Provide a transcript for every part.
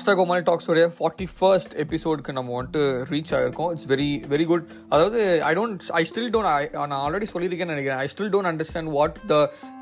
Asta Comali டாக்ஸோடைய forty first எபிசோடுக்கு நம்ம வந்துட்டு ரீச் ஆகிருக்கோம் இட்ஸ் வெரி வெரி குட் அதாவது I don't I still don't நான் ஆல்ரெடி சொல்லியிருக்கேன்னு நினைக்கிறேன். I still don't understand what the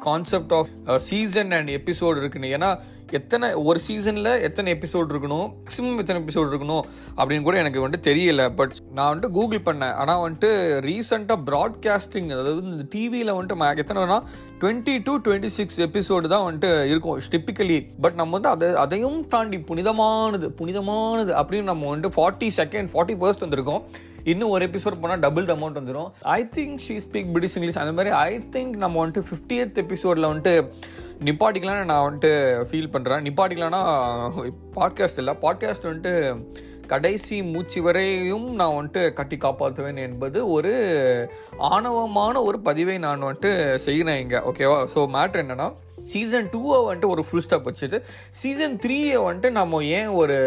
concept of season and episode இருக்குன்னு. ஏன்னா எத்தனை ஒரு சீசனில் எத்தனை எபிசோட் இருக்கணும்? மேக்ஸிமம் எத்தனை எபிசோட் இருக்கணும்? அப்படின்னு கூட எனக்கு வந்துட்டு தெரியல. பட் நான் வந்துட்டு கூகுள் பண்ணேன். ஆனால் வந்துட்டு ரீசெண்டாக ப்ராட்காஸ்டிங் அதாவது இந்த டிவியில் வந்துட்டு மா- எத்தனைனா twenty to twenty six episode தான் வந்துட்டு இருக்கும். டிப்பிக்கலி பட் நம்ம வந்து அதை அதையும் தாண்டி புனிதமானது புனிதமானது அப்படின்னு நம்ம வந்துட்டு ஃபார்ட்டி செகண்ட் ஃபார்ட்டி ஃபர்ஸ்ட் வந்திருக்கோம். இன்னும் ஒரு எபிசோட் போனால் டபுள் அமௌண்ட் வந்துடும் I think she speak British English அந்த மாதிரி ஐ திங்க் நம்ம வந்துட்டு ஃபிஃப்டியத் எபிசோடில் வந்துட்டு நிப்பாட்டிக்கலான்னு நான் வந்துட்டு ஃபீல் பண்ணுறேன் நிப்பாட்டிக்கலாம்னா பாட்காஸ்ட் இல்லை. பாட்காஸ்ட் வந்துட்டு கடைசி மூச்சு வரையும் நான் வந்துட்டு கட்டி காப்பாற்றுவேன் என்பது ஒரு ஆணவமான ஒரு பதிவை நான் வந்துட்டு செய்கிறேன் இங்கே. ஓகேவா ஸோ மேட்ரு என்னன்னா சீசன் டூவை வந்துட்டு ஒரு ஃபுல் ஸ்டாப் வச்சுட்டு சீசன் த்ரீயை வந்துட்டு நம்ம ஏன் ஒரு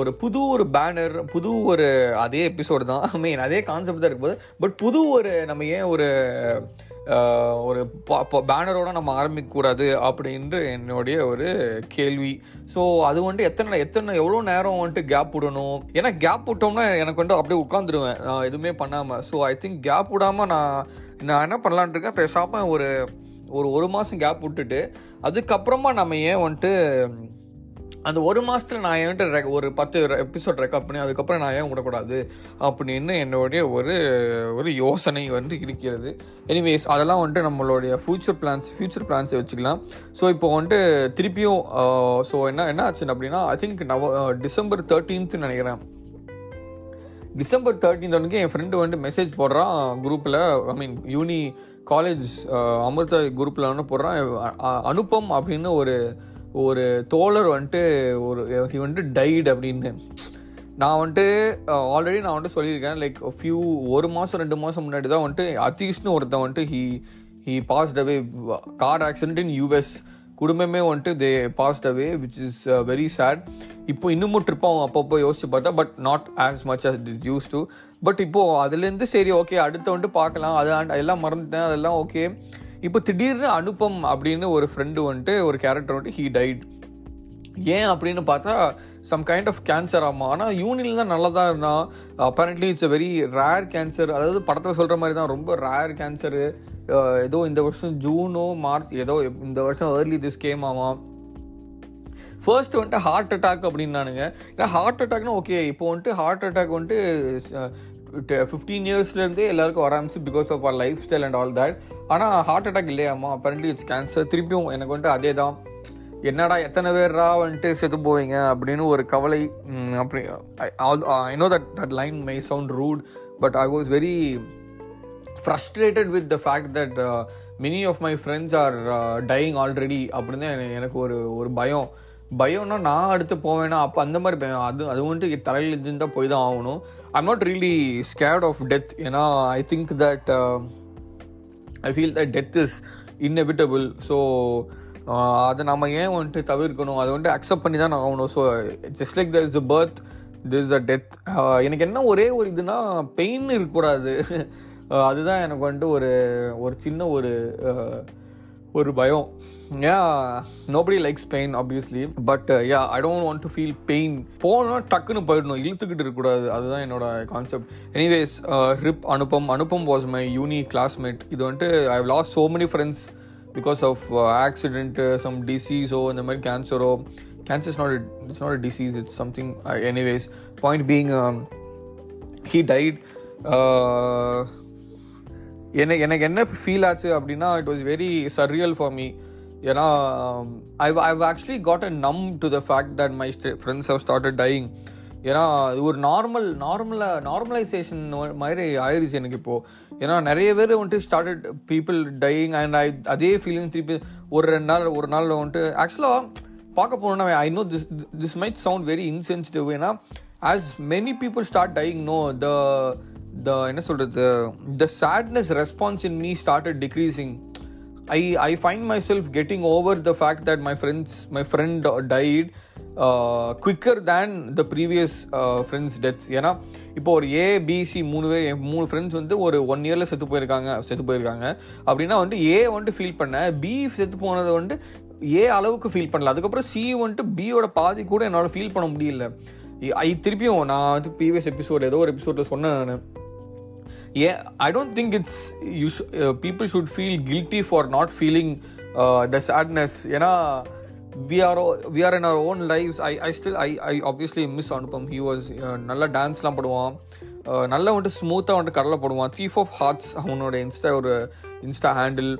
ஒரு புது ஒரு பேனர் புது ஒரு அதே எபிசோடு தான். ஐ மீன் அதே கான்செப்ட் தான் இருக்கும்போது பட் புது ஒரு நம்ம ஏன் ஒரு ஒரு பேனரோட நம்ம ஆரம்பிக்கக்கூடாது அப்படின்ற என்னுடைய ஒரு கேள்வி. ஸோ அது வந்துட்டு எத்தனை எத்தனை எவ்வளோ நேரம் வந்துட்டு கேப் விடணும்? ஏன்னா கேப் விட்டோம்னா எனக்கு வந்துட்டு அப்படியே உட்காந்துருவேன். நான் எதுவுமே பண்ணாமல் ஸோ ஐ திங்க் கேப் விடாமல் நான் நான் என்ன பண்ணலான்ட்டு இருக்கேன்? பேசாமல் ஒரு ஒரு ஒரு மாதம் கேப் விட்டுட்டு அதுக்கப்புறமா நம்ம ஏன் வந்துட்டு அந்த ஒரு மாதத்தில் நான் என்கிட்ட ஒரு பத்து எபிசோட் ரெக்கார்ட் பண்ணி அதுக்கப்புறம் நான் ஏன் விடக்கூடாது? அப்படின்னு என்னுடைய ஒரு ஒரு யோசனை வந்து இருக்கிறது. எனிவேஸ் அதெல்லாம் வந்துட்டு நம்மளுடைய ஃபியூச்சர் பிளான்ஸ் ஃபியூச்சர் பிளான்ஸை வச்சுக்கலாம். ஸோ இப்போ வந்துட்டு திருப்பியும் ஸோ என்ன என்ன ஆச்சுன்னு அப்படின்னா I think now December thirteenth நினைக்கிறேன். டிசம்பர் தேர்ட்டீன் அன்னைக்கு என் ஃப்ரெண்டு வந்து மெசேஜ் போடுறான் குரூப்பில் I mean uni college Amrita குரூப்பில் ஒன்று போடுறான் அனுப்பம் அப்படின்னு ஒரு ஒரு தோழர் வந்துட்டு ஒரு ஹி வந்துட்டு டைட் அப்படின்னு. நான் வந்துட்டு ஆல்ரெடி நான் வந்துட்டு சொல்லியிருக்கேன். லைக் ஃபியூ ஒரு மாதம் ரெண்டு மாதம் முன்னாடி தான் வந்துட்டு அத்தீஷ்னு ஒருத்தன் வந்துட்டு he he passed away car accident in US குடும்பமே வந்துட்டு they passed away which is very sad இப்போ இன்னமும் ட்ரிப் ஆகும் அப்பப்போ யோசிச்சு பார்த்தா but not as much as it used to but இப்போது அதுலேருந்து சரி ஓகே அடுத்து வந்துட்டு பார்க்கலாம். அது எல்லாம் அதெல்லாம் மறந்துட்டேன். அதெல்லாம் ஓகே இப்போ திடீர்னு அனுப்பம் அப்படின்னு ஒரு ஃப்ரெண்டு வந்துட்டு ஒரு கேரக்டர் வந்துட்டு ஹீ டைட் ஏன் அப்படின்னு பார்த்தா சம் கைண்ட் ஆஃப் கேன்சர் ஆமாம் ஆனால் யூனியன் தான் நல்லா தான் இருந்தான். Apparently it's a very rare cancer அதாவது படத்தில் சொல்கிற மாதிரி தான். ரொம்ப ரேர் கேன்சரு ஏதோ இந்த வருஷம் ஜூனோ மார்ச் ஏதோ இந்த வருஷம் ஏர்லி திஸ் கேம் ஆமாம் ஃபர்ஸ்ட் வந்துட்டு ஹார்ட் அட்டாக் அப்படின்னானுங்க. ஏன்னா ஹார்ட் அட்டாக்னா ஓகே இப்போ வந்துட்டு ஹார்ட் அட்டாக் வந்துட்டு ஃபிஃப்டீன் இயர்ஸ்லேருந்தே எல்லாருக்கும் வர ஆரம்பிச்சு because of our life style and all that ஆனால் ஹார்ட் அட்டாக் இல்லையாமா அப்பரண்ட்லி இட்ஸ் கேன்சர் திருப்பியும் எனக்கு வந்துட்டு அதே தான் என்னடா எத்தனை பேர்ரா வந்துட்டு செத்து போவீங்க அப்படின்னு ஒரு கவலை அப்படி I know that that line might sound rude but I was very frustrated with the fact that many of my friends are dying already அப்படின்னு தான் எனக்கு ஒரு ஒரு பயம். பயம்னா நான் அடுத்து போவேனா? அப்போ அந்த மாதிரி பயம். அது அது வந்துட்டு தலையில் இருந்தால் போய் தான் ஆகணும். I'm not really scared of death ஏன்னா I think that I feel that death is inevitable so அதை நம்ம ஏன் வந்துட்டு தவிர்க்கணும்? அதை வந்துட்டு அக்செப்ட் பண்ணி தான் ஆகணும் so just like there is a birth this is a death எனக்கு என்ன ஒரே ஒரு இதுனா பெயின் இருக்கக்கூடாது. அதுதான் எனக்கு வந்துட்டு ஒரு ஒரு சின்ன ஒரு uh, ஒரு பயம். ஏன் nobody likes pain obviously but yeah I don't want to feel pain போனால் டக்குன்னு போயிடணும். இழுத்துக்கிட்டு இருக்கக்கூடாது. அதுதான் என்னோட concept anyways RIP Anupam Anupam was my uni classmate இது வந்துட்டு I lost so many friends because of accident some டிசீஸோ இந்த மாதிரி கேன்சரோ cancer is not it's not a disease it's something anyways point being he died எனக்கு எனக்கு என்ன feel ஆச்சு அப்படின்னா it was very surreal for me ஏன்னா I I've actually got a numb to the fact that my friends have started dying ஏன்னா இது ஒரு normal நார்மலாக நார்மலைசேஷன் மாதிரி ஆயிடுச்சு எனக்கு இப்போது ஏன்னா நிறைய பேர் வந்துட்டு started people dying and I அதே ஃபீலிங் திருப்பி ஒரு ரெண்டு நாள் ஒரு நாள் வந்துட்டு ஆக்சுவலாக பார்க்க போனோம்னா I know this this might sound very insensitive ஏன்னா as many people start dying no the the என்ன சொல்கிறது the sadness response in me started decreasing I I find myself getting over the fact that my friends my friend died uh, quicker than the previous uh, friends death ஏன்னா இப்போ ஒரு ஏ PC மூணு பேர் என் மூணு friends வந்து ஒரு one இயரில் செத்து போயிருக்காங்க செத்து போயிருக்காங்க. அப்படின்னா வந்து ஏ வந்துட்டு ஃபீல் பண்ண பி செத்து போனதை வந்து ஏ அளவுக்கு ஃபீல் பண்ணல. அதுக்கப்புறம் சி வந்துட்டு பியோட பாதி கூட என்னால் ஃபீல் பண்ண முடியல. ஐ திருப்பியும் நான் வந்து ப்ரீவியஸ் எபிசோட் ஏதோ ஒரு எபிசோடில் சொன்னேன் நான். Yeah i don't think it's you sh- uh, people should feel guilty for not feeling uh, the sadness. ஏன்னா we are o- we are in our own lives. I i still i i obviously miss anupam. He was uh, நல்லா டான்ஸ்லாம் போடுவான். Uh, நல்லா வந்துட்டு ஸ்மூத்தாக வந்துட்டு கடலை போடுவான். சீஃப் ஆஃப் ஹார்ட்ஸ் அவனோட இன்ஸ்டா ஒரு இன்ஸ்டா ஹேண்டில்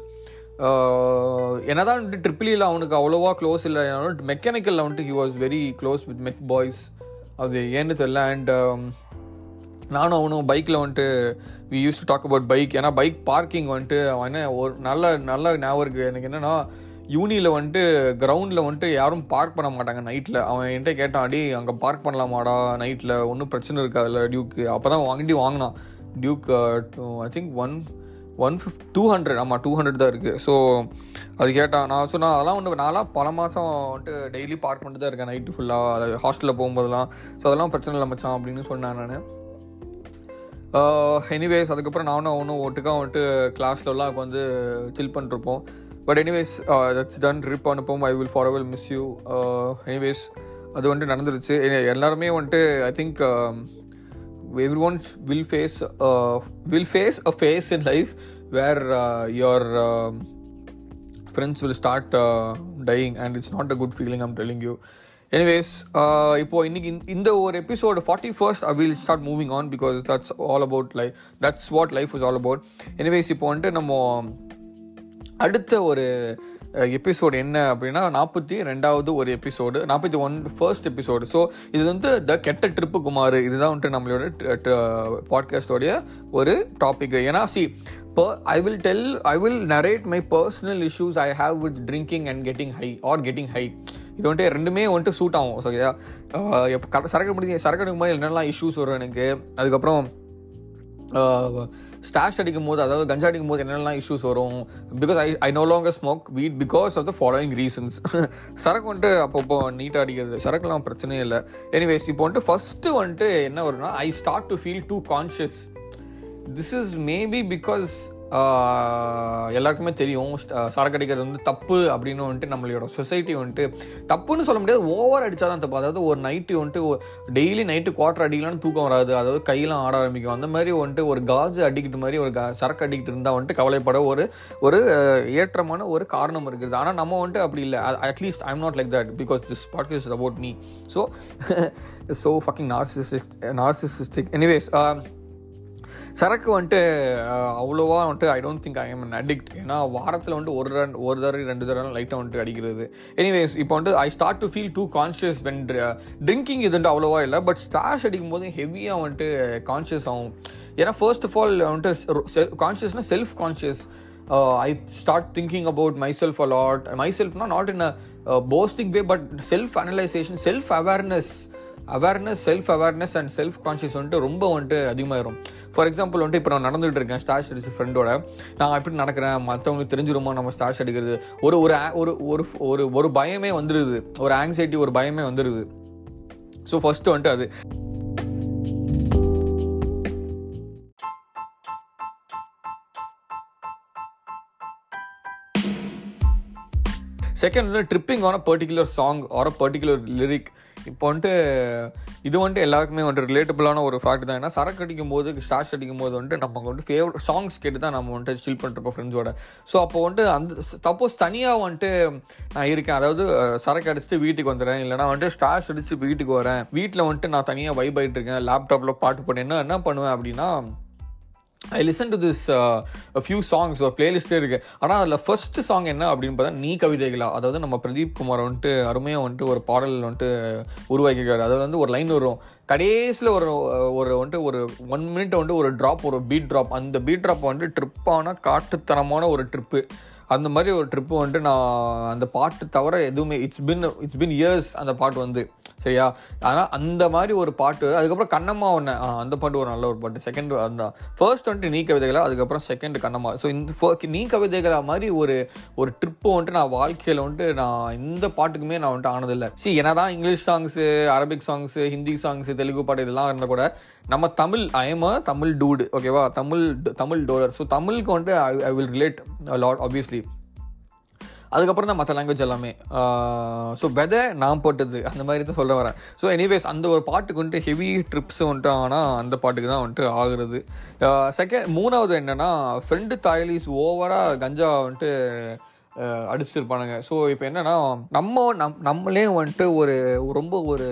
uh, என்னதான் வந்துட்டு ட்ரிபிளியில் e அவனுக்கு அவ்வளோவா க்ளோஸ் இல்லை. மெக்கானிக்கலில் வந்துட்டு he was very close with mech boys அது ஏன்னு தெரியல. அண்ட் நானும் அவனும் பைக்கில் வந்துட்டு we used to talk about bike ஏன்னா பைக் பார்க்கிங் வந்துட்டு அவன் என்ன ஒரு நல்ல நல்ல ஞாபகம் இருக்குது எனக்கு என்னென்னா யூனியில் வந்துட்டு கிரவுண்டில் வந்துட்டு யாரும் பார்க் பண்ண மாட்டாங்க நைட்டில் அவன் என்கிட்ட கேட்டான் அடி அங்கே பார்க் பண்ணலாமாடா நைட்டில் ஒன்றும் பிரச்சனை இருக்காதுல்ல டியூக்கு அப்போ தான் வாங்கி வாங்கினான். Duke I think one one fifty two hundred ஆமாம் டூ ஹண்ட்ரட் தான் இருக்குது ஸோ அது கேட்டான். நான் ஸோ நான் அதெல்லாம் வந்து நான்லாம் பல மாதம் வந்துட்டு டெய்லி பார்க் பண்ணிட்டு தான் இருக்கேன் நைட்டு ஃபுல்லாக ஹாஸ்டலில் போகும்போதெல்லாம். ஸோ அதெல்லாம் பிரச்சனை இல்லை மச்சான் அப்படின்னு சொன்னேன் நான். எனிவேஸ் அதுக்கப்புறம் நானும் அவனும் ஒட்டுக்கா வந்துட்டு கிளாஸ்லலாம் வந்து சில் பண்ணிருப்போம் but anyways that's done trip அனுப்போம். I will for will miss you anyways அது வந்துட்டு நடந்துருச்சு. எல்லாருமே வந்துட்டு I think every ones will face will face a phase in life where your friends will start dying and it's not a good feeling I'm telling you anyways uh, இப்போது இன்றைக்கி இந்த ஒரு episode forty first I will start moving on because that's all about life that's what life is all about anyways இப்போ வந்துட்டு நம்ம அடுத்த ஒரு uh, episode என்ன அப்படின்னா நாற்பத்தி ரெண்டாவது ஒரு எபிசோடு நாற்பத்தி ஒன் ஃபர்ஸ்ட் எபிசோடு ஸோ இது வந்து த கெட்ட ட்ரிப்பு குமார். இதுதான் வந்துட்டு நம்மளோட uh, பாட்காஸ்டோடைய ஒரு டாபிக் ஏன்னா see I will tell I will narrate my personal issues I have with drinking and getting high or getting high இது வந்துட்டு ரெண்டுமே வந்துட்டு சூட் ஆகும். ஸோ சரக்கு முடிஞ்சு சரக்கு எடுக்கும் போது என்னெல்லாம் இஷ்யூஸ் வரும் எனக்கு? அதுக்கப்புறம் ஸ்டாஷ் அடிக்கும் போது அதாவது கஞ்சா அடிக்கும் போது என்னெல்லாம் இஷ்யூஸ் வரும்? Because I I no longer smoke weed because of the following reasons சரக்கு வந்துட்டு அப்பப்போ நீட்டாக அடிக்கிறது. சரக்குலாம் பிரச்சனையே இல்லை. எனிவேஸ் இப்போ வந்துட்டு ஃபஸ்ட்டு வந்துட்டு என்ன வரும்னா I start to feel too conscious this is maybe because எல்லாருக்குமே தெரியும் சரக்கு அடிக்கிறது வந்து தப்பு அப்படின்னு வந்துட்டு நம்மளோட சொசைட்டி வந்துட்டு தப்புன்னு சொல்ல முடியாது ஓவர் அடித்தா தான் தப்பு. அதாவது ஒரு நைட்டு வந்துட்டு டெய்லி நைட்டு குவார்டர் அடிக்கலாம்னு தூக்கம் வராது. அதாவது கையெல்லாம் ஆட ஆரம்பிக்கும். அந்த மாதிரி வந்துட்டு ஒரு காஜு அடிக்கிட்டு மாதிரி ஒரு சரக்கு அடிக்கிட்டு இருந்தால் வந்துட்டு கவலைப்பட ஒரு ஒரு ஏற்றமான ஒரு காரணம் இருக்குது. ஆனால் நம்ம வந்துட்டு அப்படி இல்லை. At least I'm not like that because this podcast about me so so fucking narcissistic narcissistic anyways சரக்கு வந்துட்டு அவ்வளோவா வந்துட்டு I don't think I am an addict ஏன்னா வாரத்தில் வந்துட்டு ஒரு ரன் ஒரு தடவை ரெண்டு தடவை லைட்டாக வந்துட்டு அடிக்கிறது. எனிவேஸ் இப்போ வந்துட்டு I start to feel too conscious when drinking இது வந்துட்டு அவ்வளோவா இல்லை பட் ஸ்டாஷ் அடிக்கும் போது ஹெவியாக வந்துட்டு கான்ஷியஸ் ஆகும். ஏன்னா ஃபர்ஸ்ட் ஆஃப் ஆல் வந்துட்டு கான்ஷியஸ்னால் self conscious I start thinking about myself a lot my செல்ஃப்னா not in a posting way but self analysation self awareness awareness self awareness and self conscious வந்துட்டு ரொம்ப வந்துட்டு அதிகமாகிடும் ஃபார் எக்ஸாம்பிள் வந்துட்டு இப்போ நான் நடந்துகிட்டு இருக்கேன் stash அடிச்சு ஃப்ரெண்டோட நான் எப்படி நடக்கிறேன் மற்றவங்களுக்கு தெரிஞ்சிருமா நம்ம ஸ்டாஷ் அடிக்கிறது. ஒரு ஒரு ஒரு ஒரு ஒரு ஒரு பயமே வந்துடுது ஒரு ஆங்ஸைட்டி ஒரு பயமே வந்துடுது ஸோ ஃபஸ்ட்டு வந்துட்டு அது. செகண்ட் வந்து tripping on a particular song or a particular lyric இப்போ வந்துட்டு இது வந்துட்டு எல்லாருக்குமே வந்துட்டு ரிலேட்டபிளான ஒரு ஃபேக்ட் தான். ஏன்னா சரக்கு அடிக்கும் போது ஸ்டாஷ் அடிக்கும் போது வந்துட்டு நமக்கு வந்துட்டு ஃபேவரட் சாங்ஸ் கேட்டு தான் நம்ம வந்துட்டு சில் பண்ணிருப்போம் ஃப்ரெண்ட்ஸோட ஸோ அப்போ வந்துட்டு அந்த சப்போஸ் தனியாக வந்துட்டு நான் இருக்கேன். அதாவது சரக்கு அடிச்சுட்டு வீட்டுக்கு வந்துடுறேன். இல்லைனா வந்துட்டு ஸ்டாஷ் அடிச்சுட்டு வீட்டுக்கு வரேன். வீட்டில் வந்துட்டு நான் தனியாக வைப் ஆகிட்டு இருக்கேன் லேப்டாப்பில் பாட்டு போட்டேன்னா என்ன பண்ணுவேன் அப்படின்னா I listen to this few songs ஒரு பிளேலிஸ்டே இருக்கு. ஆனால் அதில் ஃபர்ஸ்ட் சாங் என்ன அப்படின்னு பார்த்தா நீ கவிதைகளா. அதாவது நம்ம பிரதீப் குமார் வந்துட்டு அருமையாக வந்துட்டு ஒரு பாடல் வந்துட்டு உருவாக்கிக்கிறார் அதாவது வந்து ஒரு லைன் வரும். கடைசியில் ஒரு ஒரு வந்துட்டு ஒரு ஒன் மினிட் வந்துட்டு ஒரு ட்ராப் ஒரு பீட் ட்ராப் அந்த பீட் ட்ராப் வந்துட்டு ட்ரிப்பான காட்டுத்தனமான ஒரு ட்ரிப்பு அந்த மாதிரி ஒரு ட்ரிப்பு வந்துட்டு நான் அந்த பாட்டு தவிர எதுவுமே it's been it's been years அந்த பாட்டு வந்து சரியா? ஆனால் அந்த மாதிரி ஒரு பாட்டு அதுக்கப்புறம் கண்ணம்மா ஒன்று அந்த பாட்டு ஒரு நல்ல ஒரு பாட்டு. செகண்ட் அந்த ஃபர்ஸ்ட் வந்துட்டு நீ கவிதைகளா அதுக்கப்புறம் செகண்ட் கண்ணம்மா. ஸோ இந்த நீ கவிதைகளா மாதிரி ஒரு ஒரு ட்ரிப்பு வந்துட்டு நான் வாழ்க்கையில் வந்துட்டு நான் இந்த பாட்டுக்குமே நான் வந்துட்டு ஆனதில்லை. சி என்னதான் English songs Arabic songs Hindi songs Telugu பாட்டு இதெல்லாம் இருந்தால் கூட நம்ம தமிழ் ஐஎம் தமிழ் டூடு ஓகேவா தமிழ் தமிழ் டோலர் ஸோ தமிழுக்கு வந்துட்டு I will relate lot obviously அதுக்கப்புறம் தான் மற்ற லாங்குவேஜ் எல்லாமே. ஸோ வெதை நான் போட்டது அந்த மாதிரி தான் சொல்ல வரேன். ஸோ எனிவேஸ் அந்த ஒரு பாட்டுக்கு வந்துட்டு ஹெவி ட்ரிப்ஸ் வந்துட்டு ஆனால் அந்த பாட்டுக்கு தான் வந்துட்டு ஆகுறது. செகண்ட் மூணாவது என்னென்னா ஃப்ரெண்டு தாயலிஸ் ஓவராக கஞ்சா வந்துட்டு அடிச்சிருப்பானுங்க. ஸோ இப்போ என்னன்னா நம்ம நம் நம்மளே வந்துட்டு ஒரு ரொம்ப ஒரு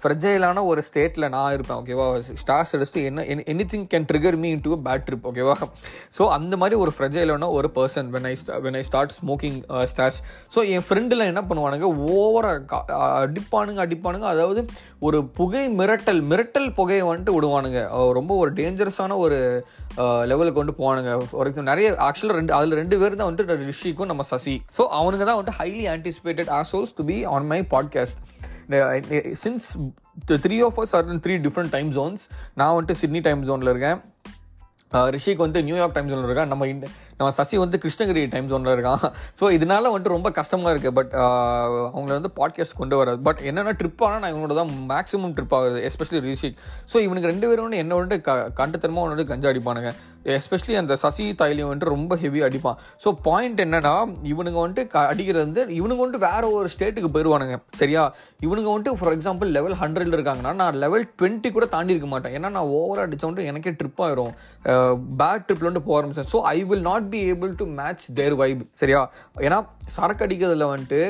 ஃப்ரெஜைலான ஒரு ஸ்டேட்டில் நான் இருப்பேன் ஓகேவா ஸ்டார்ஸ் அடிச்சுட்டு என்ன any thing can trigger me in to bad trip ஓகேவா ஸோ அந்த மாதிரி ஒரு ஃப்ரெஜைலான ஒரு person when I when I start smoking stars so என் ஃப்ரெண்டில் என்ன பண்ணுவானுங்க? ஓவராக அடிப்பானுங்க அடிப்பானுங்க. அதாவது ஒரு புகை மிரட்டல் மிரட்டல் புகையை வந்துட்டு விடுவானுங்க. ரொம்ப ஒரு டேஞ்சரஸான ஒரு லெவலுக்கு வந்து போவானுங்க. ஒரு எக்ஸாம்பிள் நிறைய ஆக்சுவலாக ரெண்டு அதில் ரெண்டு பேர் தான் வந்துட்டு ரிஷிக்கும் நம்ம சசி. ஸோ அவனுங்க தான் வந்துட்டு highly anticipated assholes to be on my podcast since three of us are three different time zones நான் வந்துட்டு சிட்னி டைம் ஜோனில் இருக்கேன். ரிஷிக் வந்து நியூயார்க் டைம் ஜோனில் இருக்கேன். நம்ம இந்த நம்ம சசி வந்து கிருஷ்ணகிரி டைம் ஜோனில் இருக்கான். ஸோ இதனால வந்துட்டு ரொம்ப கஷ்டமாக இருக்குது பட் அவங்கள வந்து பாட்காஸ்ட் கொண்டு வராது பட் என்னென்ன ட்ரிப் ஆனால் நான் இவனோட தான் மேக்ஸிமம் ட்ரிப் ஆகுது எஸ்பெஷலி ரிஷிக். ஸோ இவனுக்கு ரெண்டு பேரும் வந்து என்ன வந்துட்டு க கண்டுத்தனமாக வந்துட்டு கஞ்சா அடிப்பானுங்க. எஸ்பெஷலி அந்த சசி தாய்லியும் வந்துட்டு ரொம்ப ஹெவி அடிப்பான். ஸோ பாயிண்ட் என்னன்னா இவனுங்க வந்துட்டு க- அடிக்கிறது வந்து இவனுங்க வந்துட்டு வேற ஒரு ஸ்டேட்டுக்கு போயிடுவானுங்க சரியா? இவனுங்க வந்துட்டு ஃபார் எக்ஸாம்பிள் லெவல் ஹண்ட்ரட்ல இருக்காங்கன்னா நான் லெவல் டுவெண்ட்டி கூட தாண்டி இருக்க மாட்டேன். ஏன்னா நான் ஓவராக அடித்த வந்துட்டு எனக்கே ட்ரிப் ஆயிரும். பேட் ட்ரிப்ல வந்து போக ஆரம்பிச்சேன். So I will not be able to match their vibe சரியா? ஏன்னா சரக்கு அடிக்கிறதுல வந்துட்டு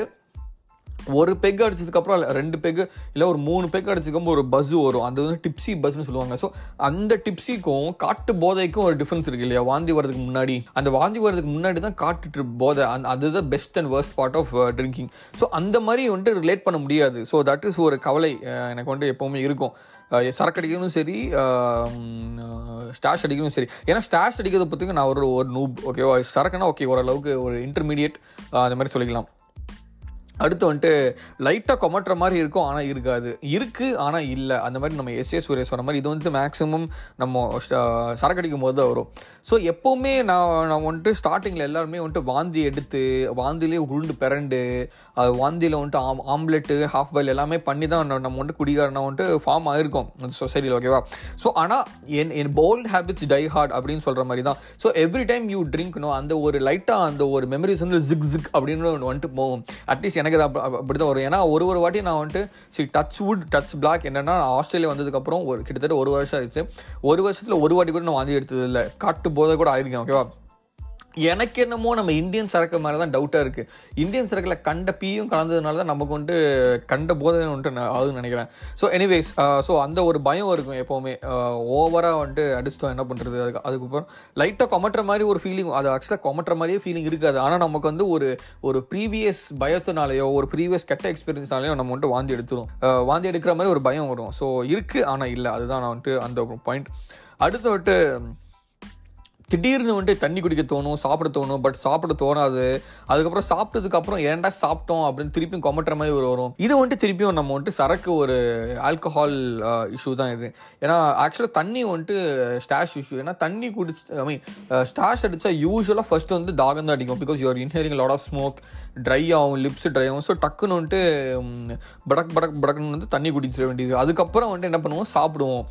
ஒரு பெக் அடிச்சதுக்கப்புறம் இல்லை ரெண்டு பெக் இல்லை ஒரு மூணு பெக் அடிச்சதுக்கப்புறம் ஒரு பஸ் வரும். அது வந்து டிப்ஸி பஸ்ன்னு சொல்லுவாங்க. ஸோ அந்த டிப்ஸிக்கும் காட்டு போதைக்கும் ஒரு டிஃப்ரென்ஸ் இருக்கு இல்லையா? வாந்தி வரதுக்கு முன்னாடி. அந்த வாந்தி வரதுக்கு முன்னாடி தான் காட்டு ட்ரிப் போதை. அந்த அதுதான் best and worst part of drinking so அந்த மாதிரி வந்துட்டு ரிலேட் பண்ண முடியாது. ஸோ தட் இஸ் ஒரு கவலை uh, எனக்கு வந்துட்டு எப்போவுமே இருக்கும். Uh, சரக்கு அடிக்கிறதும் சரி um, uh, ஸ்டாஷ் அடிக்கிறதும் சரி. ஏன்னா ஸ்டாஷ் அடிக்கிறத பற்றியும் நான் ஒரு ஒரு நூப் ஓகேவா சரக்குன்னா ஓகே ஓரளவுக்கு ஒரு இன்டர்மீடியட் அந்த மாதிரி சொல்லிக்கலாம். அடுத்து வந்துட்டு லைட்டாக கொமட்டுற மாதிரி இருக்கும் ஆனால் இருக்காது. இருக்குது ஆனால் இல்லை. அந்த மாதிரி நம்ம எஸ். ஏ. சொன்ன மாதிரி இது வந்து மேக்ஸிமம் நம்ம சரக்கடிக்கும் போது தான் வரும். ஸோ எப்போவுமே நான் நான் வந்துட்டு ஸ்டார்டிங்கில் எல்லாருமே வந்துட்டு வாந்தி எடுத்து வாந்திலே உருண்டு பிறண்டு வாந்தியில் வந்துட்டு ஆம் ஆம்லெட்டு ஹாஃப் பாயில் எல்லாமே பண்ணி தான் நம்ம வந்துட்டு குடிகாரனா வந்துட்டு ஃபார்ம் ஆகிருக்கோம் அந்த சொசைட்டியில் ஓகேவா ஸோ ஆனால் என் என் போல்ட் ஹேபிட்ஸ் டை ஹார்ட் அப்படின்னு சொல்கிற மாதிரி தான் ஸோ எவ்ரி டைம் யூ ட்ரிங்க்னோ அந்த ஒரு லைட்டாக அந்த ஒரு மெமரிஸ் வந்து ஜிக் ஜிக் அப்படின்னு ஒன்று வந்துட்டு போகும். அட்லீஸ்ட் எனக்கு அது அப்படி தான் வரும். ஏன்னா ஒரு ஒரு வாட்டி நான் வந்துட்டு C touch wood touch black என்னென்னா நான் ஆஸ்திரேலியா வந்ததுக்கப்புறம் ஒரு கிட்டத்தட்ட ஒரு வருஷம் ஆயிடுச்சு. ஒரு வருஷத்தில் ஒரு வாட்டி கூட நான் வாந்தி எடுத்தது இல்லை காட்டு போதை கூட ஆயிருக்கேன் ஓகேவா எனக்கு என்னமோ நம்ம இந்தியன் சரக்கு மேலே தான் டவுட்டாக இருக்குது இந்தியன் சரக்கில் கண்ட பீயும் கலந்ததுனால தான் நமக்கு வந்துட்டு கண்ட போதை வந்துட்டு நான் ஆகுதுன்னு நினைக்கிறேன். ஸோ எனிவேஸ் ஸோ அந்த ஒரு பயம் இருக்கும் எப்போவுமே. ஓவராக uh, வந்துட்டு அடிச்சிட்டோம் என்ன பண்ணுறது அதுக்கு அதுக்கப்புறம் லைட்டாக கொமட்டுற மாதிரி ஒரு ஃபீலிங் அது ஆக்சுவலாக கொமட்டுற மாதிரியே ஃபீலிங் இருக்காது. ஆனால் நமக்கு வந்து ஒரு ஒரு ப்ரீவியஸ் பயத்தினாலேயோ ஒரு ப்ரீவியஸ் கெட்ட எக்ஸ்பீரியன்ஸ்னாலேயோ நம்ம வந்துட்டு வாந்தி எடுத்துரும். Uh, வாந்தி எடுக்கிற மாதிரி ஒரு பயம் வரும். ஸோ இருக்குது ஆனால் இல்லை. அதுதான் நான் வந்துட்டு அந்த பாயிண்ட் அடுத்து வந்துட்டு திடீர்னு வந்துட்டு தண்ணி குடிக்க தோணும் சாப்பிட தோணும் பட் சாப்பிட தோணாது. அதுக்கப்புறம் சாப்பிட்டதுக்கு அப்புறம் ஏன்டா சாப்பிட்டோம் அப்படின்னு திருப்பியும் கொமட்டுற மாதிரி ஒரு வரும். இது வந்துட்டு திருப்பியும் நம்ம வந்துட்டு சரக்கு ஒரு ஆல்கஹால் இஷ்யூ தான் இது. ஏன்னா ஆக்சுவலாக தண்ணி வந்துட்டு ஸ்டாஷ் இஷ்யூ ஏன்னா தண்ணி குடிச்சு ஐ மீன் ஸ்டாஷ் அடித்தா யூஸ்வலாக ஃபர்ஸ்ட் வந்து தாகம் தான் அடிக்கும் because you're inhaling lot of smoke dry ஆகும் லிப்ஸ் ட்ரை ஆகும். ஸோ டக்குன்னு வந்துட்டு படக் படக் படக்குன்னு வந்து தண்ணி குடிச்சிட வேண்டியது. அதுக்கப்புறம் வந்துட்டு என்ன பண்ணுவோம்? சாப்பிடுவோம்.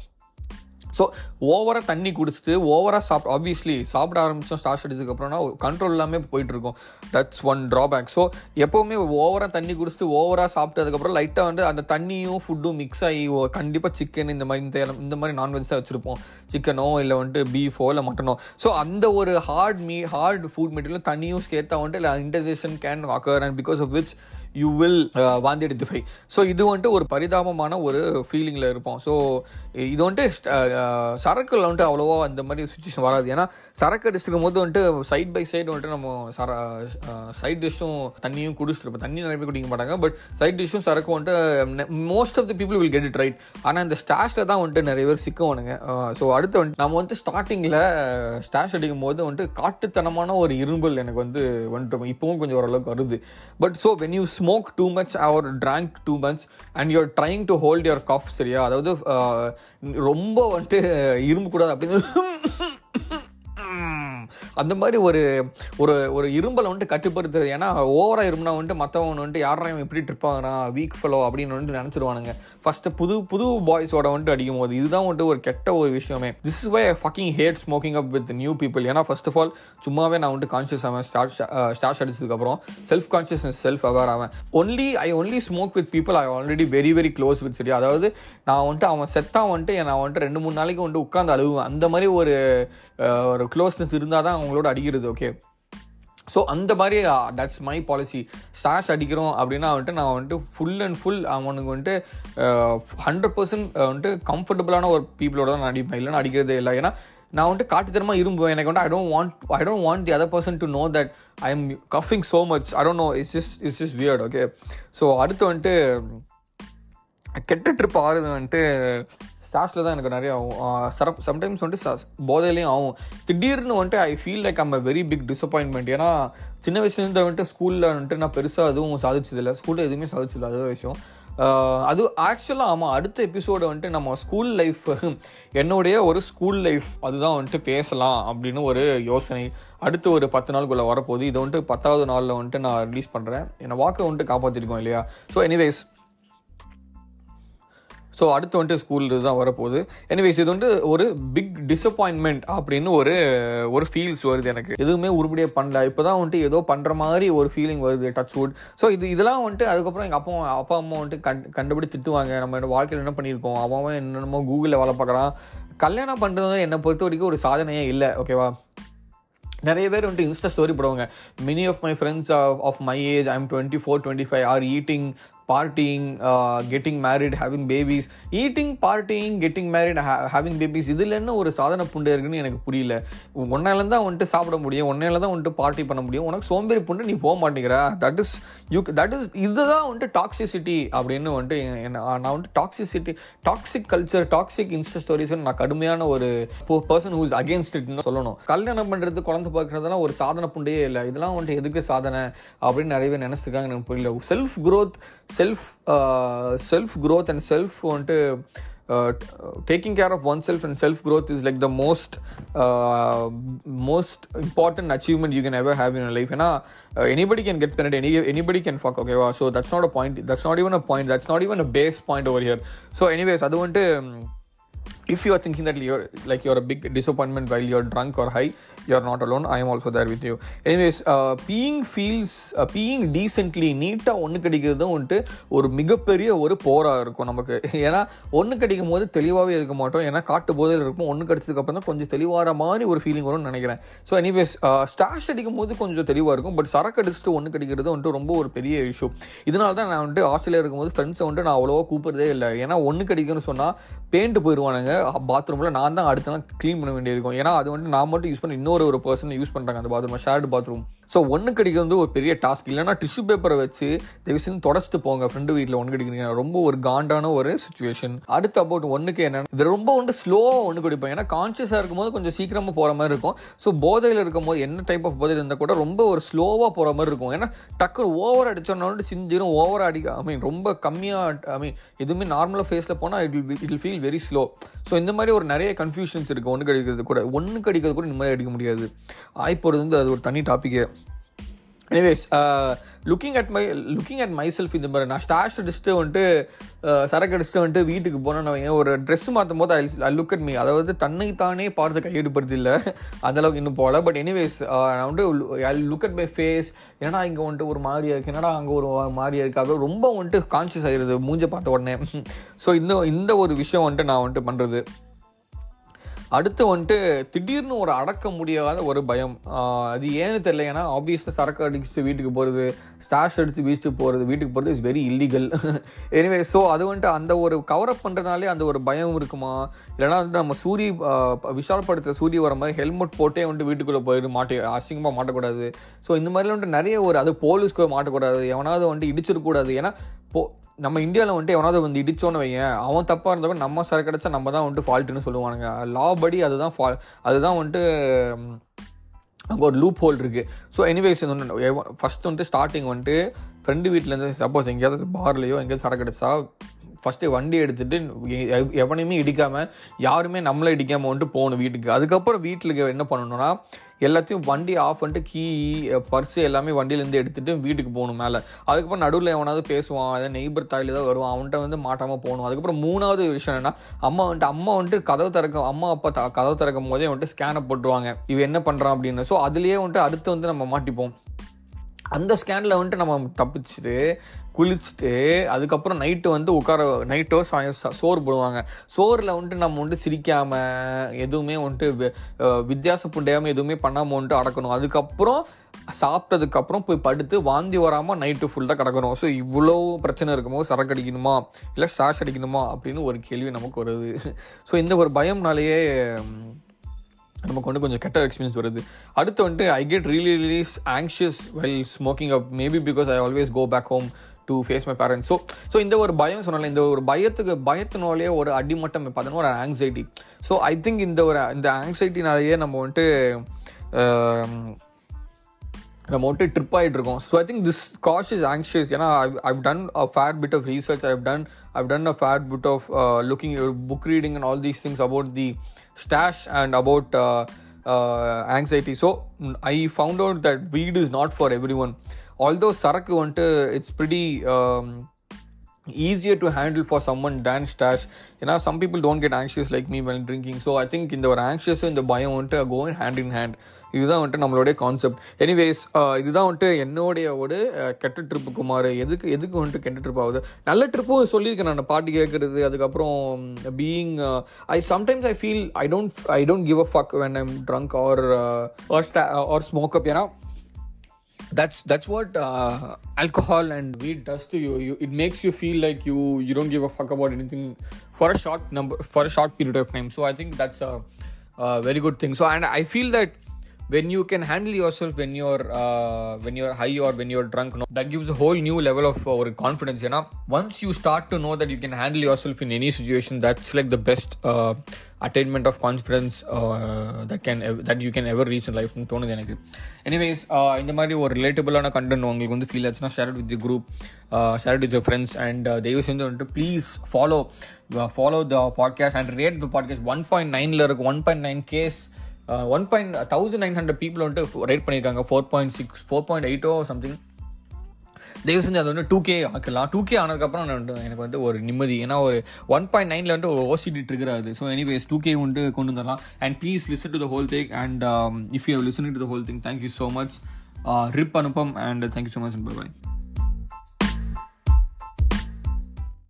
ஸோ ஓவராக தண்ணி குடிச்சிட்டு ஓவராக சாப்பிட் ஆப்வியஸ்லி சாப்பிட ஆரம்பிச்சோம் ஸ்டார்ட் அடிச்சதுக்கப்புறம்னா கண்ட்ரோல் எல்லாமே போயிட்டுருக்கும் தட்ஸ் ஒன் ட்ராபேக் ஸோ எப்போவுமே ஓவராக தண்ணி குடிச்சிட்டு ஓவராக சாப்பிட்டதுக்கப்புறம் லைட்டாக வந்து அந்த தண்ணியும் ஃபுட்டும் மிக்ஸ் ஆகி கண்டிப்பாக சிக்கன் இந்த மாதிரி இந்த இந்த மாதிரி நான்வெஜ் தான் வச்சுருப்போம். சிக்கனோ இல்லை வந்துட்டு பீஃபோ இல்லை மட்டனோ ஸோ அந்த ஒரு hard me hard food material தண்ணியும் சேர்த்தா வந்துட்டு இல்லை indigestion can occur and because of which you will வாந்தி எடுத்துஃபை ஸோ இது வந்துட்டு ஒரு பரிதாபமான ஒரு ஃபீலிங்கில் இருப்போம். ஸோ இது வந்துட்டு அஹ், சரக்குல வந்துட்டு அவ்வளோவா அந்த மாதிரி சுச்சுவேஷன் வராது. ஏன்னா சரக்கு அடிச்சிருக்கும் போது வந்துட்டு சைட் பை சைடு வந்துட்டு நம்ம சர சைட் டிஷ்ஷும் தண்ணியும் குடிச்சிருப்போம் தண்ணி நிறைய பேர் குடிக்க மாட்டாங்க. பட் சைட் டிஷ்ஷும் சரக்கு வந்துட்டு most of the people will get it right ஆனால் இந்த ஸ்டாஷில் தான் வந்துட்டு நிறைய பேர் சிக்குவானுங்க. ஸோ அடுத்து வந்துட்டு நம்ம வந்து ஸ்டார்டிங்கில் ஸ்டாஷ் அடிக்கும் போது வந்துட்டு காட்டுத்தனமான ஒரு இரும்பல் எனக்கு வந்து வந்துட்டு இப்போவும் கொஞ்சம் ஓரளவுக்கு வருது. But so when you smoke too much or drank too much and you're trying to hold your cough சரியா? அதாவது ரொம்ப வந்துட்டு இரும்பு கூடாது அப்படின்னு அந்த மாதிரி ஒரு ஒரு ஒரு இரும்பலை வந்துட்டு கட்டுப்படுத்துறது. ஏன்னா ஓவராக இரும்புனா வந்துட்டு மற்றவன் வந்துட்டு யாரையும் எப்படி ட்ரிப் வீக் ஃபெலோ அப்படின்னு வந்துட்டு நினச்சிருவானுங்க. ஃபஸ்ட்டு புது புது பாய்ஸோட வந்துட்டு அடிக்கும் போது இதுதான் வந்துட்டு ஒரு கெட்ட ஒரு விஷயமே. This is why fucking hate smoking up with new people ஏன்னா ஃபர்ஸ்ட் ஆஃப் ஆல் சும்மாவே நான் வந்துட்டு கான்ஷியஸ் ஆவேன். ஸ்டார்ட் ஸ்டார்ட் uh, அடிச்சதுக்கப்புறம் செல்ஃப் கான்ஷியஸ்னஸ் செல்ஃப் அவேர் ஆவேன். Only I only smoke with people I already very very close with சரி அதாவது நான் வந்துட்டு அவன் செத்தான் வந்துட்டு நான் வந்துட்டு ரெண்டு மூணு நாளைக்கு வந்துட்டு உட்காந்து அழுவேன். அந்த மாதிரி ஒரு uh, ஒரு க்ளோஸ்னஸ் இருந்தால் தான் அவங்களோட அடிக்கிறது ஓகே ஸோ அந்த மாதிரி தட்ஸ் மை பாலிசி ஸ்டாஷ் அடிக்கிறோம் அப்படின்னா வந்துட்டு நான் வந்துட்டு ஃபுல் அண்ட் ஃபுல் அவனுக்கு வந்துட்டு uh, ஹண்ட்ரட் பர்சன்ட் uh, வந்துட்டு கம்ஃபர்டபுளான ஒரு பீப்புளோட தான் நான் அடிப்பேன். இல்லைன்னா அடிக்கிறதே இல்லை. ஏன்னா நான் வந்துட்டு காட்டுத்தரமா இரும்புவேன். எனக்கு வந்து I don't want I don't want the other person to know that I am கஃபிங் so much I don't know it's is it's is weird okay so அடுத்து வந்துட்டு கெட்ட ட்ரிப் ஆகுறது வந்துட்டு ஸ்டார்ஸில் தான் எனக்கு நிறைய ஆகும். சரப் சம்டைம்ஸ் வந்துட்டு ச- போதையிலையும் ஆகும். திடீர்னு வந்துட்டு I feel like am very big disappointment ஏன்னா சின்ன வயசுலேருந்து வந்துட்டு ஸ்கூலில் வந்துட்டு நான் பெருசாக எதுவும் சாதிச்சதில்லை. ஸ்கூலில் எதுவுமே சாதிச்சதில்லை அது ஒரு விஷயம். அது ஆக்சுவலாக ஆமாம் அடுத்த எபிசோடு வந்துட்டு நம்ம ஸ்கூல் லைஃப் என்னுடைய ஒரு ஸ்கூல் லைஃப் அதுதான் வந்துட்டு பேசலாம் அப்படின்னு ஒரு யோசனை அடுத்து ஒரு பத்து நாளுக்குள்ளே வரப்போகுது. இதை வந்துட்டு பத்தாவது நாளில் வந்துட்டு நான் ரிலீஸ் பண்ணுறேன் என்னை வாக்கை வந்துட்டு காப்பாற்றிருக்கோம் இல்லையா? ஸோ எனிவேஸ் ஸோ அடுத்து வந்துட்டு ஸ்கூல் தான் வரப்போகுது. எனிவேஸ் இது வந்து ஒரு பிக் டிசப்பாயின்மெண்ட் அப்படின்னு ஒரு ஒரு ஃபீல்ஸ் வருது எனக்கு. எதுவுமே உருப்படியாக பண்ணல. இப்போ தான் வந்துட்டு ஏதோ பண்ணுற மாதிரி ஒரு ஃபீலிங் வருது டச் வுட் ஸோ இது இதெல்லாம் வந்துட்டு அதுக்கப்புறம் எங்கள் அப்பா அப்பா அம்மா வந்துட்டு கண் கண்டுபிடி திட்டுவாங்க. நம்ம வாழ்க்கையில் என்ன பண்ணியிருக்கோம்? அவன் என்னென்னமோ கூகுளில் வேலை பார்க்குறான். கல்யாணம் பண்ணுறது என்னை பொறுத்த வரைக்கும் ஒரு சாதனையே இல்லை ஓகேவா நிறைய பேர் வந்துட்டு இன்ஸ்டா ஸ்டோரி போடுவாங்க. Many of my friends of my age I'm twenty four twenty five are eating partying getting married having babies eating partying getting married having babies இதில் என்ன ஒரு சாதனை புண்டு இருக்குன்னு எனக்கு புரியல. ஒன்னால தான் வந்துட்டு சாப்பிட முடியும். ஒன்னால தான் வந்துட்டு பார்ட்டி பண்ண முடியும். உனக்கு சோம்பேறி புண்டு நீ போக மாட்டேங்கிற. That is you that is இதுதான் வந்துட்டு டாக்ஸிசிட்டி அப்படின்னு வந்துட்டு என்ன- நான் வந்துட்டு toxicity toxic culture toxic insta stories நான் கடுமையான ஒரு பர்சன் ஹூஸ் அகேன்ஸ்ட் இட்னு சொல்லணும். கல்யாணம் பண்ணுறது குழந்தை பார்க்குறதுலாம் ஒரு சாதனை புண்டையே இல்லை. இதெல்லாம் வந்துட்டு எதுக்கு சாதனை அப்படின்னு நிறைய பேர் நினச்சிருக்காங்க எனக்கு புரியல. Self growth self self growth and self வந்துட்டு Uh, uh, taking care of oneself and self growth is like the most uh, most important achievement you can ever have in your life. And uh, anybody can get connected any, anybody can fuck okay wow, so that's not a point that's not even a point that's not even a base point over here. So anyways other one um, if you are thinking that you're like you're a big disappointment while you're drunk or high you're not alone. I am also there with you. Anyways uh, peeing feels uh, peeing decently நீட்டாக ஒன்று கிடைக்கிறதும் வந்துட்டு ஒரு மிகப்பெரிய ஒரு போராக இருக்கும் நமக்கு. ஏன்னா ஒன்று கிடைக்கும் போது தெளிவாகவே இருக்க மாட்டோம். ஏன்னா காட்டு போதையில் இருக்கும். ஒன்று கிடைச்சதுக்கப்புறம் தான் கொஞ்சம் தெளிவாகிற மாதிரி ஒரு ஃபீலிங் வரும்னு நினைக்கிறேன். ஸோ எனிவேஸ் ஸ்டாஷ் uh, அடிக்கும் போது கொஞ்சம் தெளிவாக இருக்கும். பட் சரக்கு அடிச்சுட்டு ஒன்று கிடைக்கிறது வந்துட்டு ரொம்ப ஒரு பெரிய இஷ்யூ இதனால தான் நான் வந்துட்டு ஆஸ்திரேலியா இருக்கும்போது ஃப்ரெண்ட்ஸை வந்துட்டு நான் அவ்வளோவா கூப்பிட்றதே இல்லை. ஏன்னா ஒன்று கிடைக்குன்னு சொன்னால் பேண்ட் போயிடுவானுங்க பாத்ரூமில் நான் தான் அடுத்த நாள் க்ளீன் பண்ண வேண்டியிருக்கும். ஏன்னா அது வந்துட்டு நான் மட்டும் யூஸ் பண்ணி இன்னொரு ஒரு பர்சன் யூஸ் பண்ணுறாங்க அந்த பாத்ரூம் ஷேர்டு பாத்ரூம் ஸோ ஒன்று கிடைக்கிறது வந்து ஒரு பெரிய டாஸ்க் இல்லைன்னா டிஷ்யூ பேப்பரை வச்சு தயவுசெய்து தொடச்சிட்டு போங்க. ஃப்ரெண்டு வீட்டில் ஒன்று கடிக்கிறீங்கன்னா ரொம்ப ஒரு காண்டான ஒரு சுச்சுவேஷன் அடுத்து அபவுட் ஒன்றுக்கு என்னென்னா இது ரொம்ப வந்து ஸ்லோவாக ஒன்று குடிப்பேன் ஏன்னா கான்ஷியஸாக இருக்கும்போது கொஞ்சம் சீக்கிரமாக போகிற மாதிரி இருக்கும். ஸோ போதையில் இருக்கும்போது என்ன டைப் ஆஃப் போதையில் இருந்தால் கூட ரொம்ப ஒரு ஸ்லோவாக போகிற மாதிரி இருக்கும். ஏன்னா டக்குனு ஓவர் அடிச்சோன்னா சிந்திரும். ஓவர் அடிக்க ஐ மீன் ரொம்ப கம்மியாக ஐ மீன் எதுவுமே நார்மலாக ஃபேஸில் போனால் it will it feel very slow so இந்த மாதிரி ஒரு நிறைய கன்ஃபியூஷன்ஸ் இருக்குது ஒன்று கடிக்கிறது கூட. ஒன்று கடிக்கிறது கூட நிம்மதியாக அடிக்க முடியாது. ஆய்ப்போகிறது வந்து அது ஒரு தனி டாப்பிக்கே anyways looking at my looking at myself இந்த மாதிரி நான் ஸ்டாஷ் அடிச்சுட்டு வந்துட்டு uh, சரக்கு அடிச்சுட்டு வந்துட்டு வீட்டுக்கு போனேன்னு வைங்க ஒரு ட்ரெஸ் மாற்றும் போது ஐ லுக் அட் மீ அதாவது தன்னைத்தானே பார்த்து கையெடுப்படுறது இல்லை அந்தளவுக்கு இன்னும் போகல. பட் எனிவேஸ் uh, நான் வந்துட்டு I look at my face என்னடா இங்கே வந்துட்டு ஒரு மாதிரியா இருக்குது என்னடா அங்கே ஒரு மாதிரியா இருக்குது அது ரொம்ப வந்துட்டு கான்ஷியஸ் ஆகிடுது மூஞ்ச பார்த்த உடனே. ஸோ இந்த இந்த ஒரு விஷயம் வந்துட்டு நான் வந்துட்டு பண்ணுறது அடுத்து வந்துட்டு திடீர்னு ஒரு அடக்க முடியாத ஒரு பயம். அது ஏன்னு தெரியல ஏன்னா ஆப்வியஸாக சரக்கு அடிச்சுட்டு வீட்டுக்கு போகிறது ஸ்டாஷ் அடித்து வீச்சுட்டு போகிறது வீட்டுக்கு போகிறது is very illegal anyway so அது வந்துட்டு அந்த ஒரு கவரப் பண்ணுறதுனாலே அந்த ஒரு பயம் இருக்குமா? இல்லைனா வந்துட்டு நம்ம சூரிய விஷால் படத்தில் சூரிய வர மாதிரி ஹெல்மெட் போட்டே வந்துட்டு வீட்டுக்குள்ளே போயிடு மாட்டி அசிங்கமாக மாட்டக்கூடாது. ஸோ இந்த மாதிரிலாம் வந்துட்டு நிறைய ஒரு அது போலீஸ்க்கு மாட்டக்கூடாது. எவனாவது வந்துட்டு இடிச்சிடக்கூடாது. ஏன்னா போ நம்ம இந்தியாவில் வந்துட்டு எவனாவது வந்து இடிச்சோன்னு வையன் அவன் தப்பாக இருந்தவன் நம்ம சரக்கு கிடச்சா நம்ம தான் வந்துட்டு ஃபால்ட்டுன்னு சொல்லுவானுங்க. லா படி அதுதான் ஃபால் அதுதான் வந்துட்டு அங்கே ஒரு லூப் ஹோல் இருக்குது ஸோ எனிவேஸ் ஃபஸ்ட் வந்துட்டு ஸ்டார்டிங் வந்துட்டு ஃப்ரெண்டு வீட்டிலேருந்து சப்போஸ் எங்கேயாவது பார்லையோ எங்கேயாவது சரக்கு அடிச்சா ஃபஸ்ட்டு வண்டி எடுத்துகிட்டு எவனையுமே இடிக்காமல் யாருமே நம்மளை இடிக்காமல் வந்துட்டு போகணும் வீட்டுக்கு. அதுக்கப்புறம் வீட்டில் என்ன பண்ணணும்னா எல்லாத்தையும் வண்டி ஆஃப் பண்ணிட்டு கீ பர்ஸு எல்லாமே வண்டியிலேருந்து எடுத்துகிட்டு வீட்டுக்கு போகணும் மேலே. அதுக்கப்புறம் நடுவில் எவனாவது பேசுவான் அதாவது நெய்பர் தாயில் தான் வருவான் அவன்கிட்ட வந்து மாட்டாமல் போகணும். அதுக்கப்புறம் மூணாவது விஷயம் என்னன்னா அம்மா வந்துட்டு அம்மா வந்துட்டு கதவு திறக்க அம்மா அப்பா த- கதவு திறக்கும் போதே வந்துட்டு ஸ்கேனை போட்டுருவாங்க. இவன் என்ன பண்ணுறான் அப்படின்னு. ஸோ அதுலேயே வந்துட்டு அடுத்து வந்து நம்ம மாட்டிப்போம். அந்த ஸ்கேனில் வந்துட்டு நம்ம தப்பிச்சுட்டு குளிச்சுட்டு அதுக்கப்புறம் நைட்டு வந்து உட்கார நைட்டோ சோறு போடுவாங்க. சோறில் வந்துட்டு நம்ம வந்துட்டு சிரிக்காமல் எதுவுமே வந்துட்டு வி- புண்டையாமல் எதுவுமே பண்ணாமல் வந்துட்டு அடக்கணும். அதுக்கப்புறம் சாப்பிட்டதுக்கப்புறம் போய் படுத்து வாந்தி வராமல் நைட்டு ஃபுல்லாக கிடக்கணும். ஸோ இவ்வளோ பிரச்சனை இருக்கும்போது சரக்கு அடிக்கணுமா இல்லை ஷாஷ் அடிக்கணுமா அப்படின்னு ஒரு கேள்வி நமக்கு வருது. ஸோ இந்த ஒரு பயம்னாலேயே நமக்கு வந்து கொஞ்சம் கெட்ட எக்ஸ்பீரியன்ஸ் வருது. அடுத்து வந்துட்டு I get really release anxious while smoking up maybe because I always go back home to face my parents so so இந்த ஒரு பயம் சொன்னால இந்த ஒரு பயத்துக்கு பயத்தினாலேயே ஒரு அடிமட்டம் பார்த்தோன்னா ஒரு ஆங்ஸைட்டி ஸோ ஐ திங்க் இந்த ஒரு இந்த ஆங்ஸைட்டினாலேயே நம்ம வந்துட்டு ஆம், நம்ம வந்துட்டு ட்ரிப் ஆகிட்டு இருக்கோம். So I think this kush is anxious ஏன்னா I've done a fair bit of research I've done I've done a fair bit of looking book reading and all these things about the stash and about anxiety. So mm, i found out that weed is not for everyone. Although சரக்கு வந்துட்டு it's pretty easier to handle for someone than stash ஏன்னா some people don't get anxious like me while drinking so I think இந்த ஒரு anxious இந்த பயம் வந்துட்டு கோ in hand in hand இதுதான் வந்துட்டு நம்மளுடைய கான்செப்ட் எனிவேஸ் uh, இதுதான் வந்துட்டு என்னுடைய ஒரு uh, கெட்ட ட்ரிப்பு குமார் எதுக்கு எதுக்கு வந்துட்டு கெட்ட ட்ரிப் ஆகுது? நல்ல ட்ரிப்பும் சொல்லியிருக்கேன் நான். பாட்டு கேட்கறது அதுக்கப்புறம் being I sometimes I feel I don't I don't give a fuck when I'm drunk or or or smoke up ஏன்னா that's that's what uh, alcohol and weed does to you. you it makes you feel like you you don't give a fuck about anything for a short number for a short period of time so i think that's a, a very good thing so and i feel that when you can handle yourself when you're uh, when you're high or when you're drunk no, that gives a whole new level of uh, confidence you know once you start to know that you can handle yourself in any situation that's like the best uh, attainment of confidence uh, that can ev- that you can ever reach in life னு தோணுது எனக்கு anyways இந்த மாதிரி ஒரு ரிலேட்டபிளான content உங்களுக்கு வந்து feel ஆச்சுன்னா share with the group share with friends and தயவு செஞ்சு வந்துட்டு please follow follow the podcast and rate the podcast one point நைனில் இருக்கு one point nine case One point thousand nine hundred people வந்துட்டு rate பண்ணியிருக்காங்க. Four point six four point எயிட்டோ something தயவு செஞ்சு அது வந்து டூ கே ஆக்கலாம். டூ கே ஆனதுக்கப்புறம் நான் வந்து எனக்கு வந்து ஒரு நிம்மதி. ஏன்னா ஒரு ஒன் பாயிண்ட் நைனில் வந்து ஒரு OCD trigger so anyways two K வந்து கொண்டு வந்துடலாம். And please listen to the whole thing and if you listening to the whole thing thank you so much rib Anupam and thank you so much bye bye